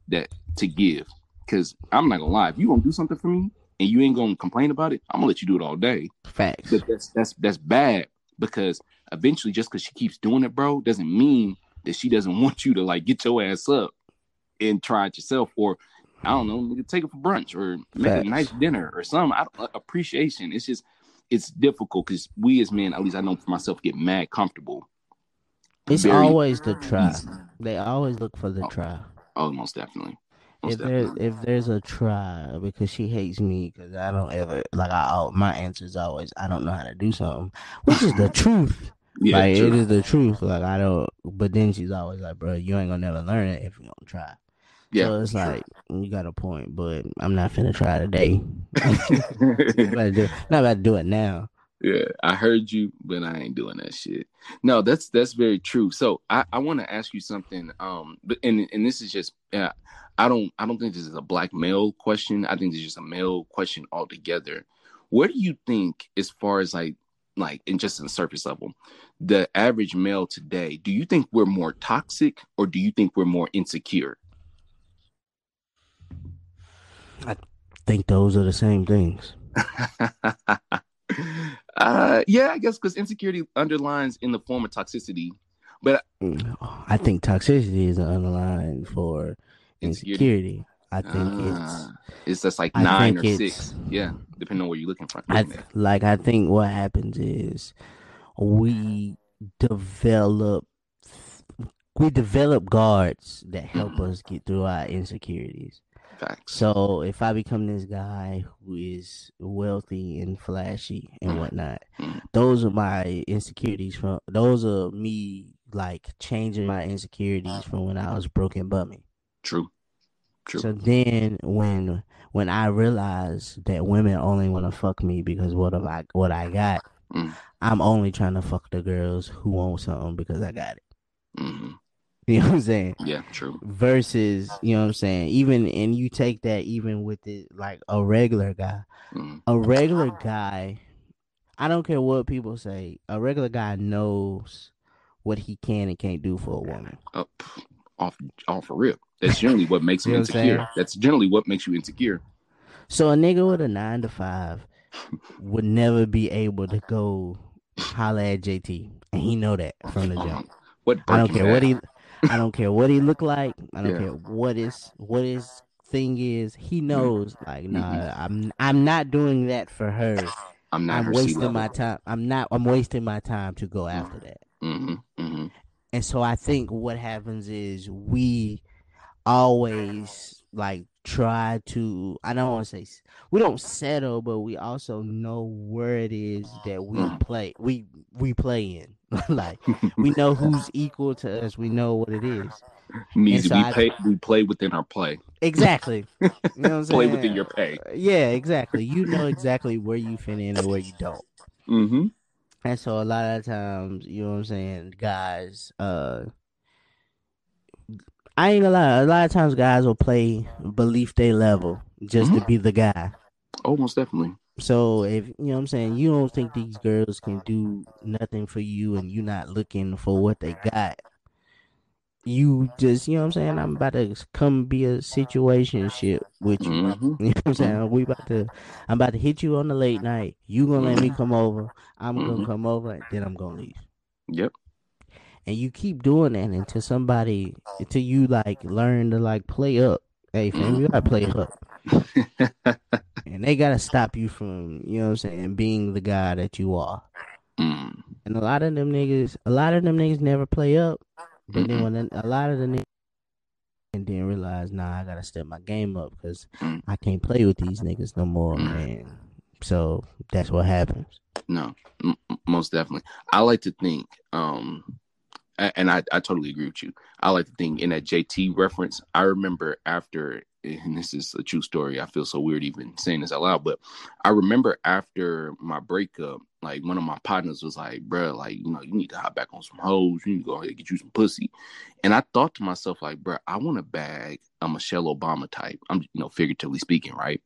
that to give. Cause I'm not gonna lie, if you gonna do something for me and you ain't gonna complain about it, I'm gonna let you do it all day. Facts. But that's that's that's bad because eventually just because she keeps doing it, bro, doesn't mean that she doesn't want you to like get your ass up and try it yourself, or I don't know, take it for brunch or make Facts. a nice dinner or some uh, appreciation. It's just it's difficult because we as men, at least I know for myself, get mad comfortable. It's Very always the try. Easy. They always look for the oh, try. Oh, most definitely. If there's if there's a try because she hates me because I don't ever like I my answer is always I don't know how to do something, which is the truth. Yeah, like true. it is the truth. Like I don't. But then she's always like, "Bro, you ain't gonna never learn it if you don't try." Yeah, so it's like you got a point, but I'm not finna try today. about do, not about to do it now. Yeah, I heard you, but I ain't doing that shit. No, that's that's very true. So I, I want to ask you something. Um, but and and this is just yeah, I don't I don't think this is a black male question. I think this is just a male question altogether. What do you think, as far as like like in just in surface level, the average male today? Do you think we're more toxic, or do you think we're more insecure? I think those are the same things. uh, yeah, I guess because insecurity underlines in the form of toxicity, but mm, I think toxicity is an underline for insecurity. insecurity. I think it's it's just like nine or six, yeah, depending on where you're looking from. I like I think what happens is we develop we develop guards that help mm-hmm. us get through our insecurities. Facts. So if I become this guy who is wealthy and flashy and mm. whatnot, mm. those are my insecurities from those are me like changing my insecurities from when I was broken bummy. True. True. So then when when I realize that women only want to fuck me because what have I what I got, mm. I'm only trying to fuck the girls who want something because I got it. Mm-hmm. You know what I'm saying? Yeah, true. Versus, you know what I'm saying? Even and you take that even with it like a regular guy. Mm. A regular guy, I don't care what people say, a regular guy knows what he can and can't do for a woman. Uh, off off for real. That's generally what makes him insecure. That's generally what makes you insecure. So a nigga with a nine to five would never be able to go holla at JT. And he know that from the jump. What I don't care what he I don't care what he look like. I don't yeah. care what his what his thing is. He mm-hmm. knows, like, nah, mm-hmm. I'm I'm not doing that for her. I'm not. I'm wasting my time. I'm not. I'm wasting my time to go after that. Mm-hmm. Mm-hmm. And so I think what happens is we always like try to I don't want to say we don't settle, but we also know where it is that we mm. play we we play in. like we know who's equal to us. We know what it is. Means so we I, pay we play within our play. Exactly. You know play within your pay. Yeah, exactly. You know exactly where you fit in and where you don't. Mm-hmm. And so a lot of times, you know what I'm saying, guys, uh I ain't gonna lie. A lot of times, guys will play belief day level just mm-hmm. to be the guy. Almost definitely. So if you know what I'm saying, you don't think these girls can do nothing for you, and you're not looking for what they got. You just, you know what I'm saying. I'm about to come be a situation shit with you. Mm-hmm. You know what I'm saying. We about to, I'm about to hit you on the late night. You gonna let me mm-hmm. come over. I'm mm-hmm. gonna come over, and then I'm gonna leave. Yep and you keep doing that until somebody until you like learn to like play up. Hey fam, you gotta play up. and they gotta stop you from, you know what I'm saying, being the guy that you are. Mm. And a lot of them niggas a lot of them niggas never play up. But then when a lot of the niggas and then realize, nah, I gotta step my game up because mm. I can't play with these niggas no more, mm. man. So that's what happens. No, m- most definitely. I like to think, um, and I, I totally agree with you. I like to think in that JT reference, I remember after, and this is a true story. I feel so weird even saying this out loud, but I remember after my breakup, like one of my partners was like, bro, like, you know, you need to hop back on some hoes. You need to go ahead and get you some pussy. And I thought to myself, like, bro, I want to bag a Michelle Obama type. I'm, you know, figuratively speaking, right?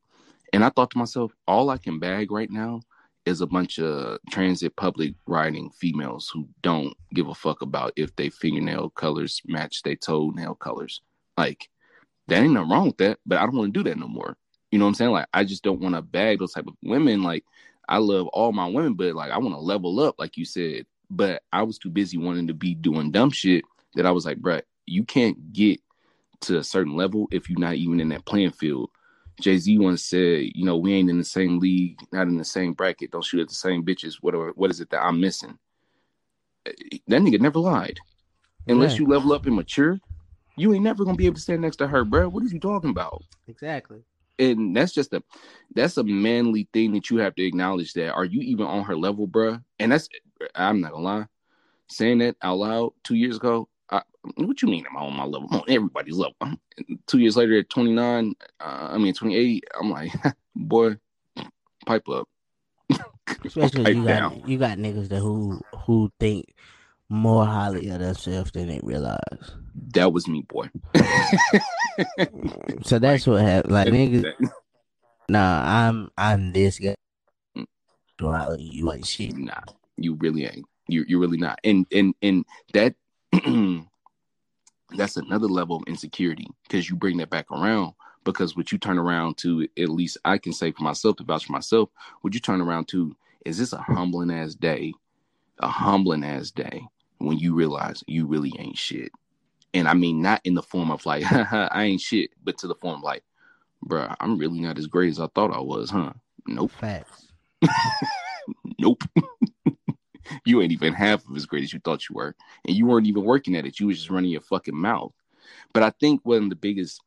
And I thought to myself, all I can bag right now is a bunch of transit public riding females who don't give a fuck about if they fingernail colors match their toenail colors. Like, that ain't nothing wrong with that, but I don't want to do that no more. You know what I'm saying? Like, I just don't want to bag those type of women. Like, I love all my women, but like, I want to level up, like you said. But I was too busy wanting to be doing dumb shit that I was like, bruh, you can't get to a certain level if you're not even in that playing field. Jay Z once said, you know, we ain't in the same league, not in the same bracket. Don't shoot at the same bitches. What are, what is it that I'm missing? Eh, that nigga never lied. Unless yeah. you level up and mature, you ain't never gonna be able to stand next to her, bro. What are you talking about? Exactly. And that's just a that's a manly thing that you have to acknowledge. That are you even on her level, bro? And that's I'm not gonna lie, saying that out loud two years ago, I, what you mean I'm on my level? I'm on everybody's level. two years later at 29, uh, I mean 28, I'm like, boy, pipe up. Especially you got down. you got niggas that who who think more highly of themselves than they realize. That was me, boy. so that's what happened. Like niggas, nah, I'm I'm this guy. Mm. You ain't shit. Nah, you really ain't. You you really not. And and and that that's another level of insecurity because you bring that back around because what you turn around to at least i can say for myself to vouch for myself what you turn around to is this a humbling ass day a humbling ass day when you realize you really ain't shit and i mean not in the form of like i ain't shit but to the form of like bruh i'm really not as great as i thought i was huh nope facts nope you ain't even half of as great as you thought you were, and you weren't even working at it. You was just running your fucking mouth. But I think one of the biggest,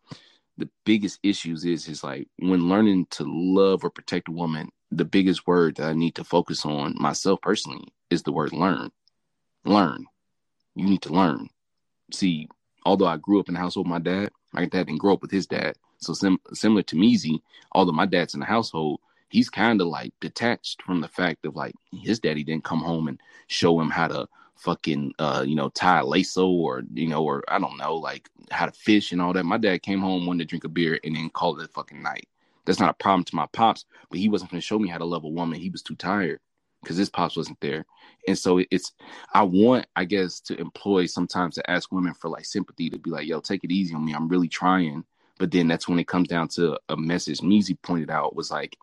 the biggest issues is is like when learning to love or protect a woman. The biggest word that I need to focus on myself personally is the word learn. Learn. You need to learn. See, although I grew up in the household with my dad, my dad didn't grow up with his dad. So sim- similar to Meezy, although my dad's in the household, he's kind of like detached from the fact of like his daddy didn't come home and show him how to fucking uh you know tie a lasso or you know or I don't know like how to fish and all that. My dad came home wanted to drink a beer and then called it a fucking night. That's not a problem to my pops, but he wasn't going to show me how to love a woman. He was too tired because his pops wasn't there. And so it's I want I guess to employ sometimes to ask women for like sympathy to be like, yo, take it easy on me. I'm really trying. But then that's when it comes down to a message Meezy pointed out was like,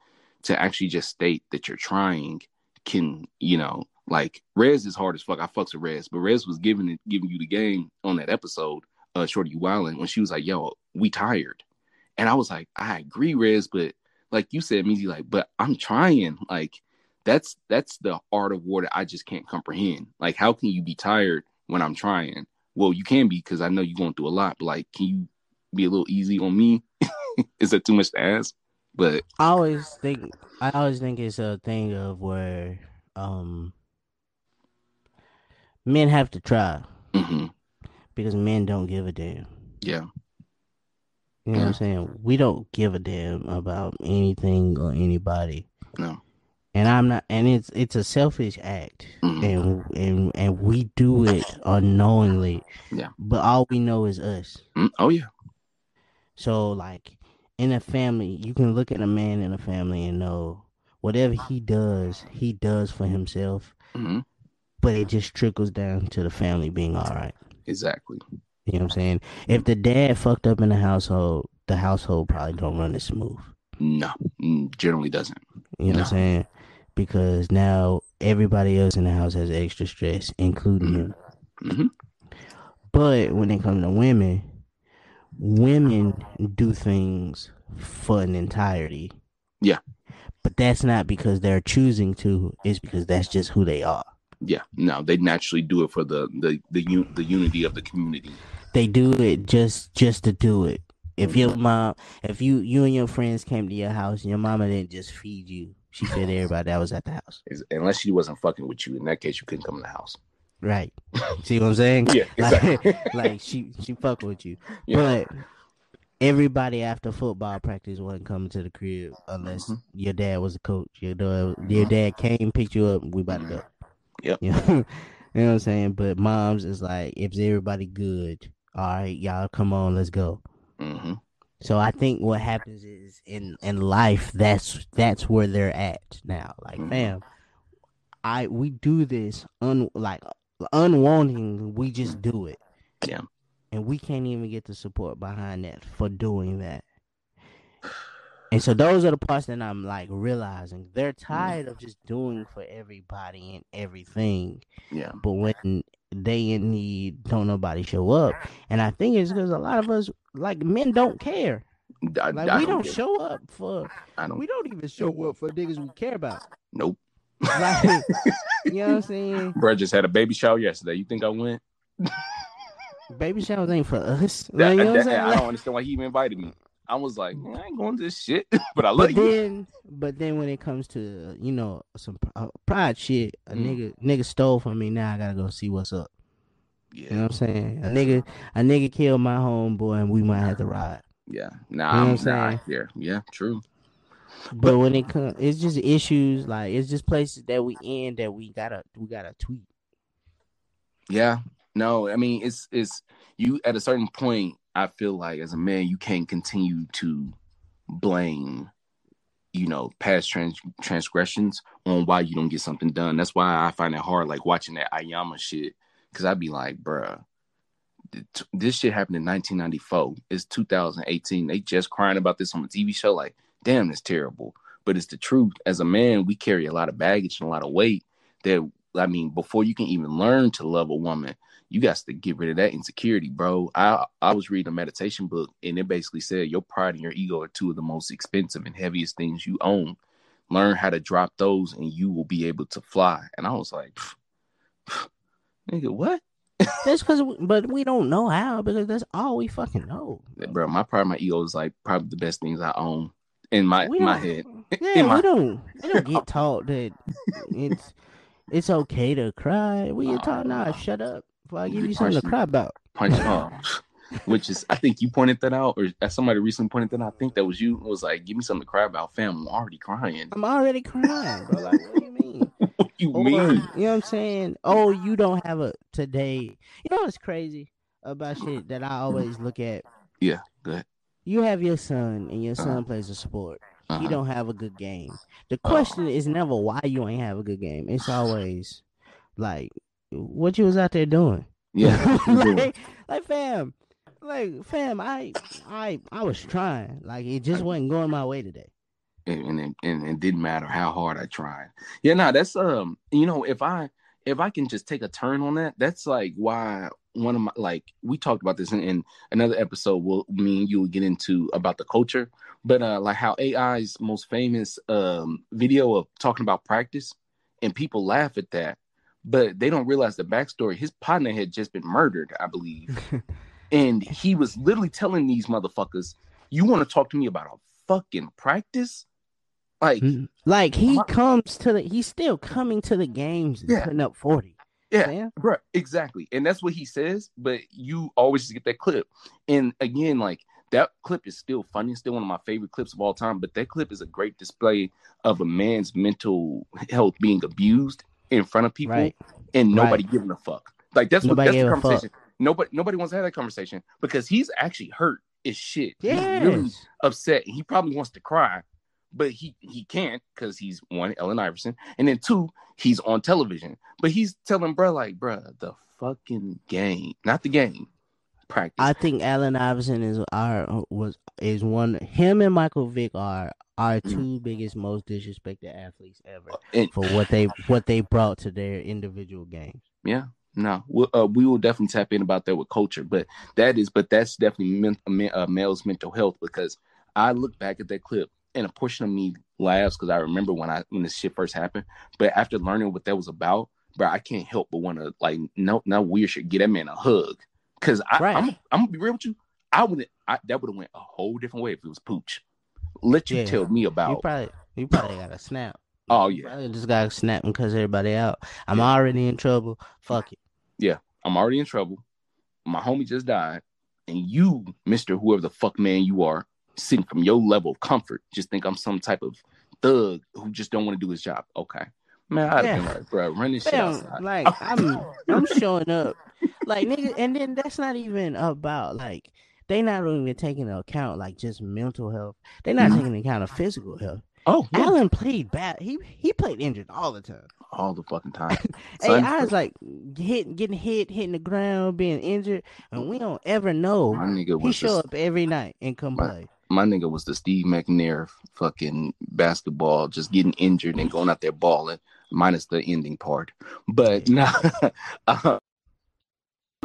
to actually just state that you're trying can, you know, like Rez is hard as fuck. I fucks with Rez, but Rez was giving it, giving you the game on that episode, uh, Shorty Wildin, when she was like, "Yo, we tired," and I was like, "I agree, Rez, but like you said, Meezy, like, but I'm trying. Like, that's that's the art of war that I just can't comprehend. Like, how can you be tired when I'm trying? Well, you can be because I know you're going through a lot, but like, can you be a little easy on me. Is that too much to ask? But I always think I always think it's a thing of where um men have to try mm-hmm. because men don't give a damn. Yeah. You know yeah. what I'm saying? We don't give a damn about anything or anybody. No. And I'm not and it's it's a selfish act. Mm-hmm. And and and we do it unknowingly. Yeah. But all we know is us. Mm-hmm. Oh yeah. So like in a family, you can look at a man in a family and know whatever he does, he does for himself. Mm-hmm. But it just trickles down to the family being all right. Exactly. You know what I'm saying? If the dad fucked up in the household, the household probably don't run as smooth. No, mm, generally doesn't. You know no. what I'm saying? Because now everybody else in the house has extra stress, including mm-hmm. him. Mm-hmm. But when it comes to women, women do things for an entirety. Yeah. But that's not because they're choosing to, it's because that's just who they are. Yeah. No, they naturally do it for the the the, the unity of the community. They do it just just to do it. If your mom, if you you and your friends came to your house and your mama didn't just feed you, she fed everybody that was at the house. Unless she wasn't fucking with you, in that case, you couldn't come in the house. Right. See what I'm saying? Yeah. Exactly. Like, like she she fuck with you, yeah. but everybody after football practice wasn't coming to the crib unless mm-hmm. your dad was a coach. Your dad, your dad came, picked you up, we about to go. Yep. You know, you know what I'm saying? But moms is like, if everybody good, all right, y'all come on, let's go. Mm-hmm. So I think what happens is in in life, that's that's where they're at now. Like, mm-hmm. fam, I we do this un like unwanting. We just do it. Yeah. And we can't even get the support behind that for doing that. And so those are the parts that I'm like realizing they're mm-hmm. tired of just doing for everybody and everything. Yeah. But when they in need, don't nobody show up. And I think it's because a lot of us like men don't care. I, like I we don't, don't show up for I don't we don't even show up for niggas we care about. Nope. Like you know what I'm saying? Bro just had a baby shower yesterday. You think I went? baby showers ain't for us. Like, that, that, I don't understand why he even invited me. I was like, I ain't going to this shit, but I love but you. Then, but then when it comes to you know some uh, pride shit, a mm. nigga nigga stole from me. Now I gotta go see what's up. Yeah. You know what I'm saying? A nigga a nigga killed my homeboy, and we might have to ride. Yeah, nah, you know I'm saying? Yeah, yeah, true. But, but when it comes, it's just issues like it's just places that we in that we gotta we gotta tweet. Yeah, no, I mean it's it's you at a certain point I feel like as a man, you can't continue to blame, you know, past trans- transgressions on why you don't get something done. That's why I find it hard, like watching that Iyanla shit, because I'd be like, bruh, this shit happened in 1994. It's 2018. They just crying about this on a TV show. Like, damn, that's terrible. But it's the truth. As a man, we carry a lot of baggage and a lot of weight that I mean, before you can even learn to love a woman, you got to get rid of that insecurity, bro. I I was reading a meditation book and it basically said your pride and your ego are two of the most expensive and heaviest things you own. Learn how to drop those and you will be able to fly. And I was like, nigga, what? that's because, but we don't know how because that's all we fucking know, bro. My pride, my ego is like probably the best things I own in my my head. Yeah, my... we don't we don't get taught that it's it's okay to cry. What you talking about? Shut up. Before I give you something to cry about. Punch off. Which is, I think you pointed that out, or somebody recently pointed that out. I think that was you. It was like, give me something to cry about, fam. I'm already crying. I'm already crying, bro. Like, what do you mean? what you or, mean? You know what I'm saying? Oh, you don't have a today. You know what's crazy about shit that I always look at? Yeah, good. You have your son, and your son uh-huh. plays a sport. Uh-huh. He don't have a good game. The question uh-huh. is never why you ain't have a good game. It's always like what you was out there doing. Yeah. like, like fam, like fam, I I I was trying. Like it just wasn't going my way today. And and, and it didn't matter how hard I tried. Yeah, no, that's um, you know, if I if I can just take a turn on that, that's like why one of my like we talked about this in, in another episode. Will me and you will get into about the culture, but uh, like how AI's most famous um video of talking about practice, and people laugh at that, but they don't realize the backstory. His partner had just been murdered, I believe. And he was literally telling these motherfuckers, "You want to talk to me about a fucking practice?" Like, mm-hmm. like he my, comes to the, he's still coming to the games yeah. putting up forty. Yeah, yeah, bro, exactly. And that's what he says. But you always get that clip, and again, like that clip is still funny, still one of my favorite clips of all time. But that clip is a great display of a man's mental health being abused in front of people, right. and nobody right. giving a fuck. Like that's nobody what that's the conversation. Nobody nobody wants to have that conversation because he's actually hurt as shit. Yes. He's really upset. He probably wants to cry, but he he can't because he's one Allen Iverson, and then two he's on television. But he's telling bro like, bro, the fucking game, not the game. Practice. I think Allen Iverson is our was is one. Him and Michael Vick are our. 2 mm biggest, most disrespected athletes ever and, for what they what they brought to their individual games. Yeah, no, we'll, uh, we will definitely tap in about that with culture, but that is, but that's definitely men, uh, male's mental health because I look back at that clip and a portion of me laughs because I remember when I when this shit first happened, but after learning what that was about, bro, I can't help but want to like no no weird shit, get that man a hug because I right. I'm I'm gonna be real with you, I wouldn't I, that would have went a whole different way if it was pooch. Let you yeah. tell me about. You probably you probably got a snap. Oh yeah, I just got to snap because everybody out. I'm yeah. already in trouble. Fuck it. Yeah, I'm already in trouble. My homie just died, and you, Mister, whoever the fuck man you are, sitting from your level of comfort, just think I'm some type of thug who just don't want to do his job. Okay, man, I'd yeah. been like, bro, run this shit outside. Like I'm, I'm showing up, like nigga, and then that's not even about like they not even taking into account like just mental health. They're not mm-hmm. taking into account of physical health. Oh, yeah. Allen played bad. He he played injured all the time. All the fucking time. hey, I was like hitting, getting hit, hitting the ground, being injured, and we don't ever know. My nigga he show up every night and come my, play. My nigga was the Steve McNair fucking basketball, just getting injured and going out there balling, minus the ending part. But yeah. nah, uh,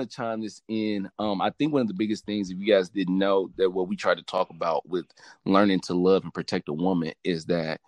to chime this in. Um, I think one of the biggest things, if you guys didn't know, that what we try to talk about with learning to love and protect a woman is that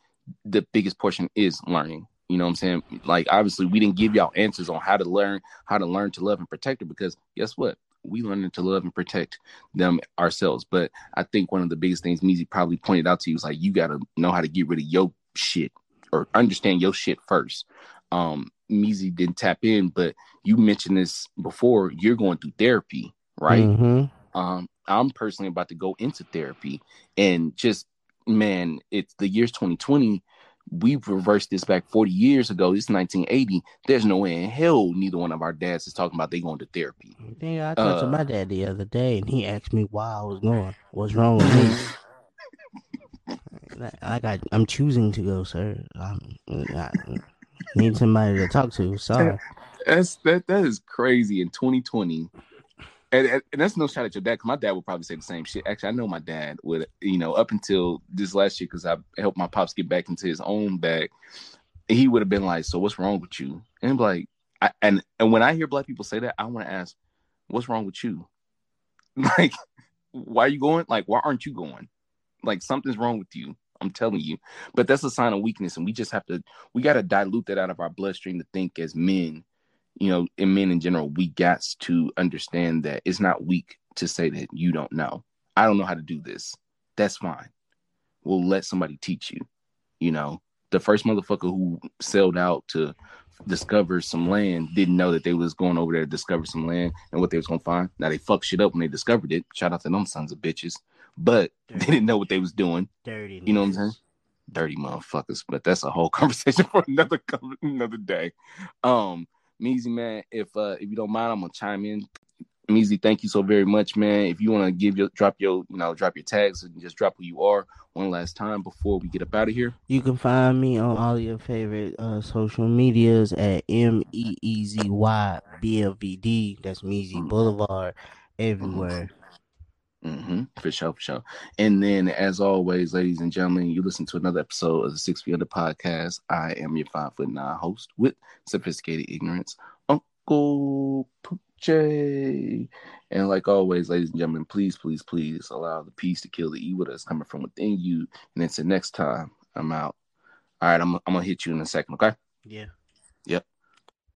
the biggest portion is learning. You know what I'm saying? Like obviously we didn't give y'all answers on how to learn, how to learn to love and protect her because guess what? We learning to love and protect them ourselves. But I think one of the biggest things Meezy probably pointed out to you was like you gotta know how to get rid of your shit or understand your shit first. Um, Meezy didn't tap in, but you mentioned this before. You're going through therapy, right? Mm-hmm. Um, I'm personally about to go into therapy, and just man, it's the year's 2020. We've reversed this back 40 years ago. This 1980. There's no way in hell neither one of our dads is talking about they going to therapy. Yeah, I talked uh, to my dad the other day, and he asked me why I was going. What's wrong with me? I, I'm choosing to go, sir. I'm, I, Need somebody to talk to. Sorry. That's that. That is crazy in 2020. And, and, that's no shot at your dad. My dad would probably say the same shit. Actually, I know my dad would. You know, up until this last year, because I helped my pops get back into his own bag. He would have been like, "So what's wrong with you?" And I'm like, I, and and when I hear black people say that, I want to ask, "What's wrong with you?" Like, why are you going? Like, why aren't you going? Like, something's wrong with you. I'm telling you. But that's a sign of weakness, and we just have to we got to dilute that out of our bloodstream to think as men, you know, and men in general, we got to understand that it's not weak to say that you don't know. I don't know how to do this. That's fine. We'll let somebody teach you. You know, the first motherfucker who sailed out to discover some land didn't know that they was going over there to discover some land and what they was gonna find. Now they fucked shit up when they discovered it. Shout out to them sons of bitches but Dirty. they didn't know what they was doing. Dirty. You know what I'm saying? Dirty motherfuckers. But that's a whole conversation for another another day. Um, Meezy man, if uh if you don't mind, I'm gonna chime in. Meezy, thank you so very much, man. If you want to give your drop your you know drop your tags and just drop who you are one last time before we get up out of here. You can find me on all your favorite uh, social medias at M E E Z Y B L V D. That's Meezy mm-hmm. Boulevard everywhere. Mm-hmm. Mm-hmm, for sure, for sure. And then, as always, ladies and gentlemen, you listen to another episode of the Six Feet Under podcast. I am your five foot nine host with sophisticated ignorance, Uncle Poochie. And like always, ladies and gentlemen, please, please, please allow the peace to kill the evil that's coming from within you. And until next time, I'm out. All right, I'm, I'm gonna hit you in a second, okay? Yeah. Yep.